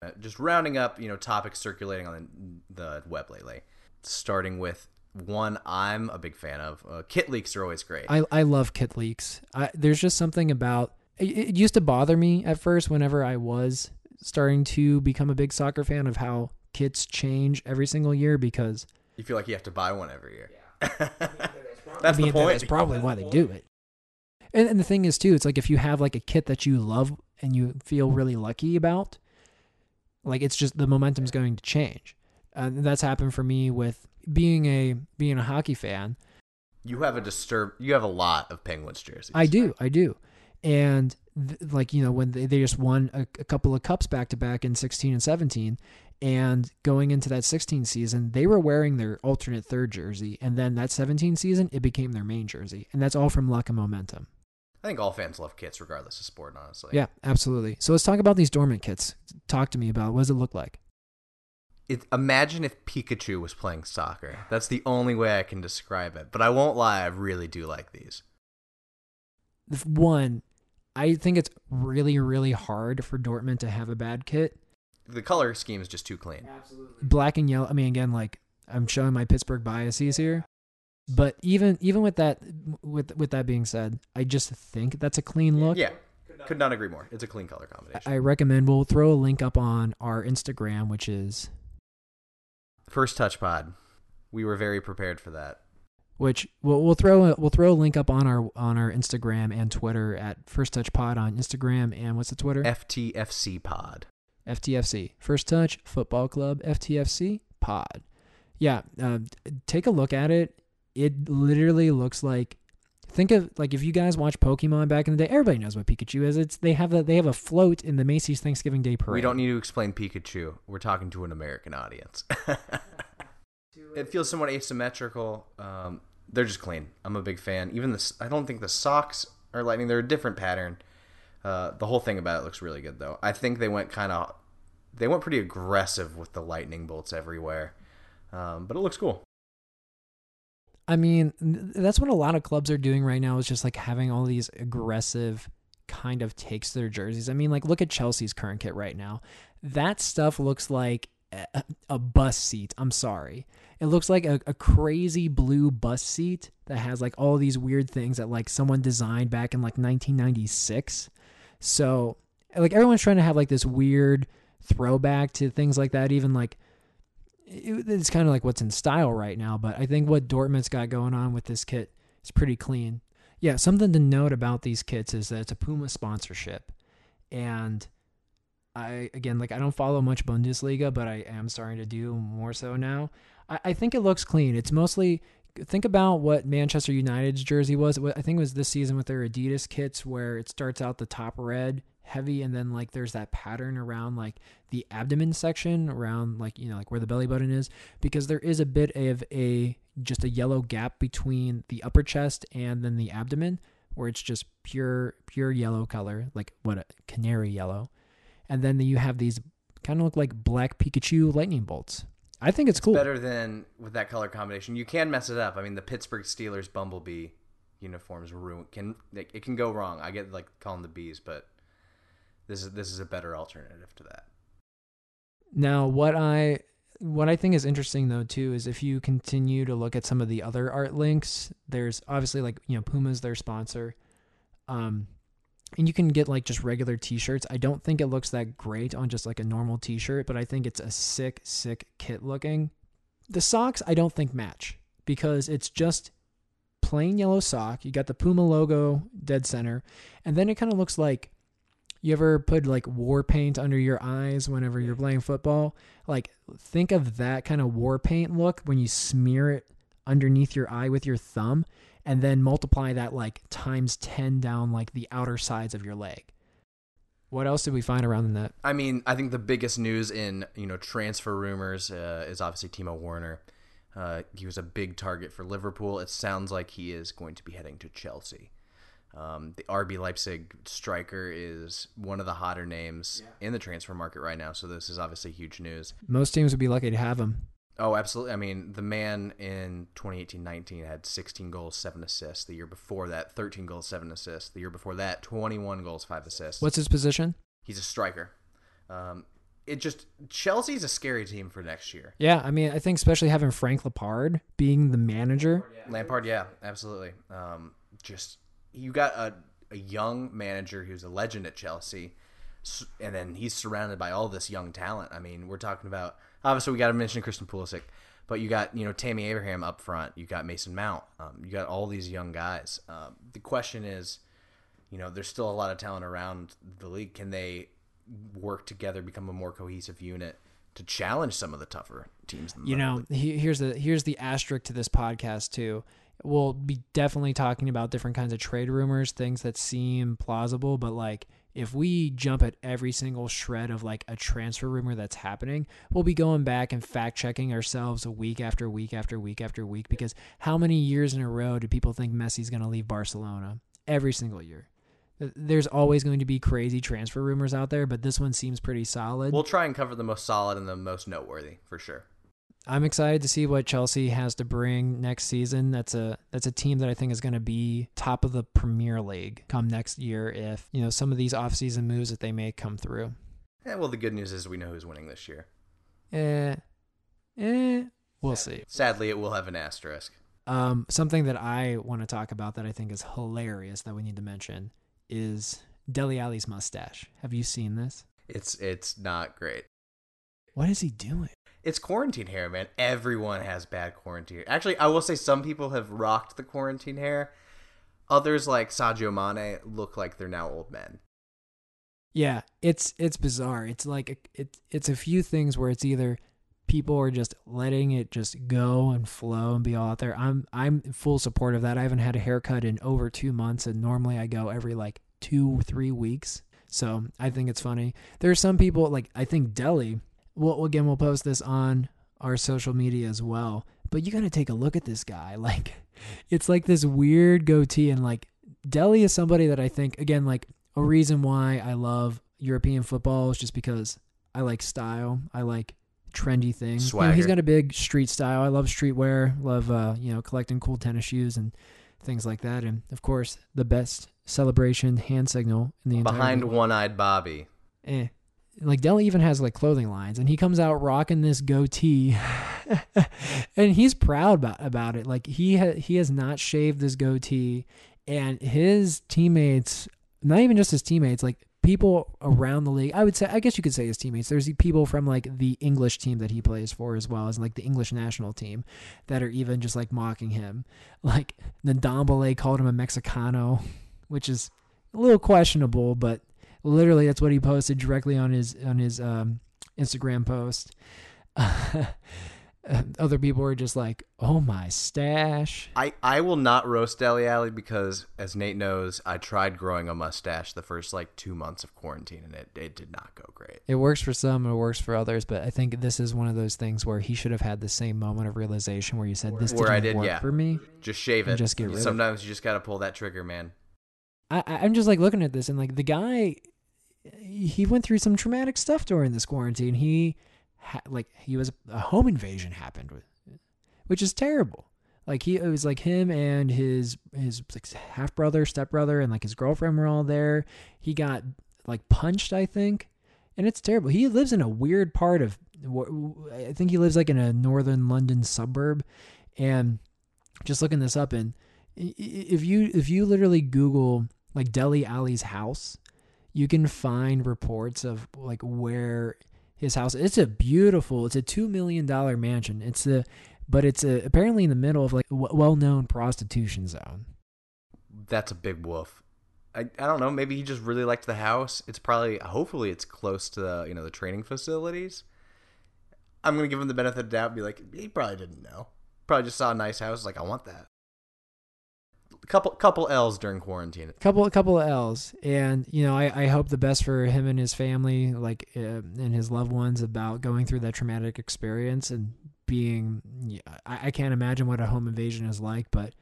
Uh, just rounding up, you know, topics circulating on the, the web lately. Starting with one I'm a big fan of. Uh, kit leaks are always great. I, I love kit leaks. I, there's just something about it, it used to bother me at first whenever I was starting to become a big soccer fan of how kits change every single year because you feel like you have to buy one every year. Yeah. that's I mean, the point. That's probably why they do it. And, and the thing is too, it's like if you have like a kit that you love and you feel really lucky about, like it's just the momentum's going to change. And that's happened for me with being a being a hockey fan. You have a disturb. You have a lot of Penguins jerseys. I do. I do and th- like you know when they, they just won a, a couple of cups back to back in 16 and 17 and going into that 16 season they were wearing their alternate third jersey and then that 17 season it became their main jersey and that's all from luck and momentum i think all fans love kits regardless of sport honestly yeah absolutely so let's talk about these Dortmund kits talk to me about what does it look like it, imagine if Pikachu was playing soccer. That's the only way I can describe it. But I won't lie, I really do like these. One, I think it's really, really hard for Dortmund to have a bad kit. The color scheme is just too clean. Absolutely. Black and yellow. I mean, again, like I'm showing my Pittsburgh biases here, but even even with that with with that being said, I just think that's a clean look. Yeah, could not agree more. It's a clean color combination. I recommend we'll throw a link up on our Instagram, which is First Touch Pod. We were very prepared for that which we'll, we'll throw a, we'll throw a link up on our on our Instagram and Twitter at First Touch Pod on Instagram and what's the Twitter? FTFC Pod. FTFC First Touch Football Club FTFC Pod. Yeah, uh, take a look at it. It literally looks like think of like if you guys watch Pokemon back in the day, everybody knows what Pikachu is. It's they have a they have a float in the Macy's Thanksgiving Day parade. We don't need to explain Pikachu. We're talking to an American audience. it feels somewhat asymmetrical. Um, they're just clean. I'm a big fan. Even the I don't think the socks are lightning. They're a different pattern. Uh, the whole thing about it looks really good though. I think they went kind of they went pretty aggressive with the lightning bolts everywhere, um, but it looks cool. I mean, that's what a lot of clubs are doing right now. Is just like having all these aggressive kind of takes to their jerseys. I mean, like look at Chelsea's current kit right now. That stuff looks like a, bus seat. I'm sorry. It looks like a, a crazy blue bus seat that has like all these weird things that like someone designed back in like 1996. So like everyone's trying to have like this weird throwback to things like that. Even like it, it's kind of like what's in style right now. But I think what Dortmund's got going on with this kit is pretty clean. Yeah, something to note about these kits is that it's a Puma sponsorship, and I again like I don't follow much Bundesliga, but I am starting to do more so now. I, I think it looks clean. It's mostly think about what Manchester United's jersey was. I think it was this season with their Adidas kits where it starts out the top red heavy and then like there's that pattern around like the abdomen section around like you know like where the belly button is because there is a bit of a just a yellow gap between the upper chest and then the abdomen where it's just pure pure yellow color like what a canary yellow and then you have these kind of look like black Pikachu lightning bolts I think it's, It's cool. better than with that color combination. You can mess it up. I mean, the Pittsburgh Steelers Bumblebee uniforms ruin can it can go wrong. I get like calling the bees, but this is this is a better alternative to that. Now, what I what I think is interesting though too is if you continue to look at some of the other art links, there's obviously like you know Puma's their sponsor, um, and you can get like just regular T-shirts. I don't think it looks that great on just like a normal T-shirt, but I think it's a sick, sick kit looking. The socks I don't think match because it's just plain yellow sock. You got the Puma logo dead center, and then it kind of looks like you ever put like war paint under your eyes whenever you're playing football? Like think of that kind of war paint look when you smear it underneath your eye with your thumb and then multiply that like times 10 down like the outer sides of your leg. What else did we find around the net? I mean, I think the biggest news in you know transfer rumors uh, is obviously Timo Werner. Uh, he was a big target for Liverpool. It sounds like he is going to be heading to Chelsea. Um, the RB Leipzig striker is one of the hotter names in the transfer market right now. So this is obviously huge news. Most teams would be lucky to have him. Oh, absolutely. I mean, the man in 2018-19 had 16 goals, 7 assists. The year before that, 13 goals, 7 assists. The year before that, 21 goals, 5 assists. What's his position? He's a striker. Um, it just Chelsea's a scary team for next year. Yeah, I mean, I think especially having Frank Lampard being the manager. Lampard, yeah, absolutely. Um, just you got a, a young manager who's a legend at Chelsea, and then he's surrounded by all this young talent. I mean, we're talking about obviously we got to mention Christian Pulisic, but you got you know Tammy Abraham up front. You got Mason Mount. Um, you got all these young guys. Um, the question is, you know, there's still a lot of talent around the league. Can they work together, become a more cohesive unit to challenge some of the tougher teams? In the you know he, here's the here's the asterisk to this podcast too we'll be definitely talking about different kinds of trade rumors things that seem plausible but like if we jump at every single shred of like a transfer rumor that's happening we'll be going back and fact checking ourselves week after week after week after week because how many years in a row do people think messi's going to leave barcelona? Every single year. There's always going to be crazy transfer rumors out there but this one seems pretty solid. We'll try and cover the most solid and the most noteworthy for sure. I'm excited to see what Chelsea has to bring next season. That's a that's a team that I think is going to be top of the Premier League come next year if, you know, some of these offseason moves that they may come through. Yeah, well, the good news is we know who's winning this year. Eh eh we'll see. Sadly, it will have an asterisk. Um something that I want to talk about that I think is hilarious that we need to mention is Dele Alli's mustache. Have you seen this? It's it's not great. What is he doing? It's quarantine hair, man. Everyone has bad quarantine. Actually, I will say some people have rocked the quarantine hair. Others, like Sadio Mane, look like they're now old men. Yeah, it's it's bizarre. It's like a, it it's a few things where it's either people are just letting it just go and flow and be all out there. I'm I'm full support of that. I haven't had a haircut in over 2 months and normally I go every like 2 3 weeks. So, I think it's funny. There are some people like I think Dele well again we'll post this on our social media as well. But you got to take a look at this guy. Like it's like this weird goatee and like Dele is somebody that I think again like a reason why I love European football is just because I like style. I like trendy things. You know, he's got a big street style. I love streetwear. Love uh, you know, collecting cool tennis shoes and things like that. And of course, the best celebration hand signal in the entire Behind one-eyed Bobby. Eh. Like Dele even has like clothing lines, and he comes out rocking this goatee, and he's proud about, about it. Like he ha- he has not shaved this goatee, and his teammates, not even just his teammates, like people around the league. I would say, I guess you could say his teammates. There's people from like the English team that he plays for, as well as like the English national team, that are even just like mocking him. Like Ndombele called him a Mexicano, which is a little questionable, but literally that's what he posted directly on his on his um, Instagram post. Other people were just like, "Oh my stash." I, I will not roast Dele Alli because, as Nate knows, I tried growing a mustache the first like two months of quarantine, and it, it did not go great. It works for some, it works for others, but I think this is one of those things where he should have had the same moment of realization where you said, "This Where didn't I did, work yeah. for me." Just shave it. just get rid of it. Sometimes you just got to pull that trigger, man. I, I'm just like looking at this and like the guy, he went through some traumatic stuff during this quarantine. He, ha- like, he was a home invasion happened, with, which is terrible. Like he, it was like him and his his like half brother, step brother, and like his girlfriend were all there. He got like punched, I think, and it's terrible. He lives in a weird part of, I think he lives like in a northern London suburb, and just looking this up and if you if you literally Google like Dele Alli's house, you can find reports of like where his house. It's a beautiful. It's a two million dollar mansion. It's a, but it's a, apparently in the middle of like well known prostitution zone. That's a big woof. I, I don't know. Maybe he just really liked the house. It's probably hopefully it's close to the you know the training facilities. I'm gonna give him the benefit of the doubt. And be like he probably didn't know. Probably just saw a nice house. Like I want that. Couple couple L's during quarantine. couple a couple of L's, and you know I, I hope the best for him and his family, like uh, and his loved ones, about going through that traumatic experience and being. I, I can't imagine what a home invasion is like, but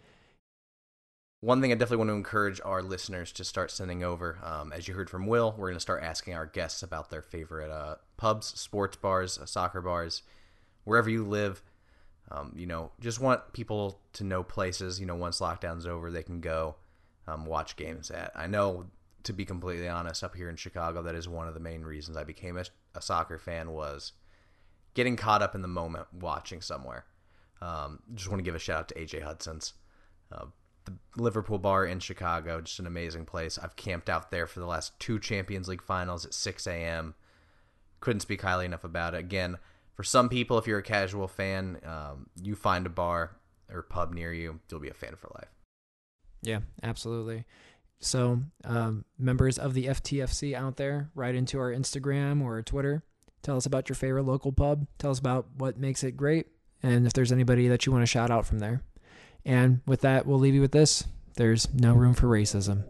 One thing I definitely want to encourage our listeners to start sending over, um, as you heard from Will, we're going to start asking our guests about their favorite uh, pubs, sports bars, uh, soccer bars, wherever you live. Um, you know, just want people to know places. You know, once lockdown's over, they can go um, watch games at. I know, to be completely honest, up here in Chicago, that is one of the main reasons I became a, a soccer fan was getting caught up in the moment watching somewhere. Um, just want to give a shout out to AJ Hudson's. Uh, the Liverpool Bar in Chicago, just an amazing place. I've camped out there for the last two Champions League finals at 6 a.m. Couldn't speak highly enough about it. Again, for some people, if you're a casual fan, um, you find a bar or pub near you, you'll be a fan for life. Yeah, absolutely. So, um, members of the FTFC out there, write into our Instagram or Twitter. Tell us about your favorite local pub. Tell us about what makes it great. And if there's anybody that you want to shout out from there. And with that, we'll leave you with this there's no room for racism.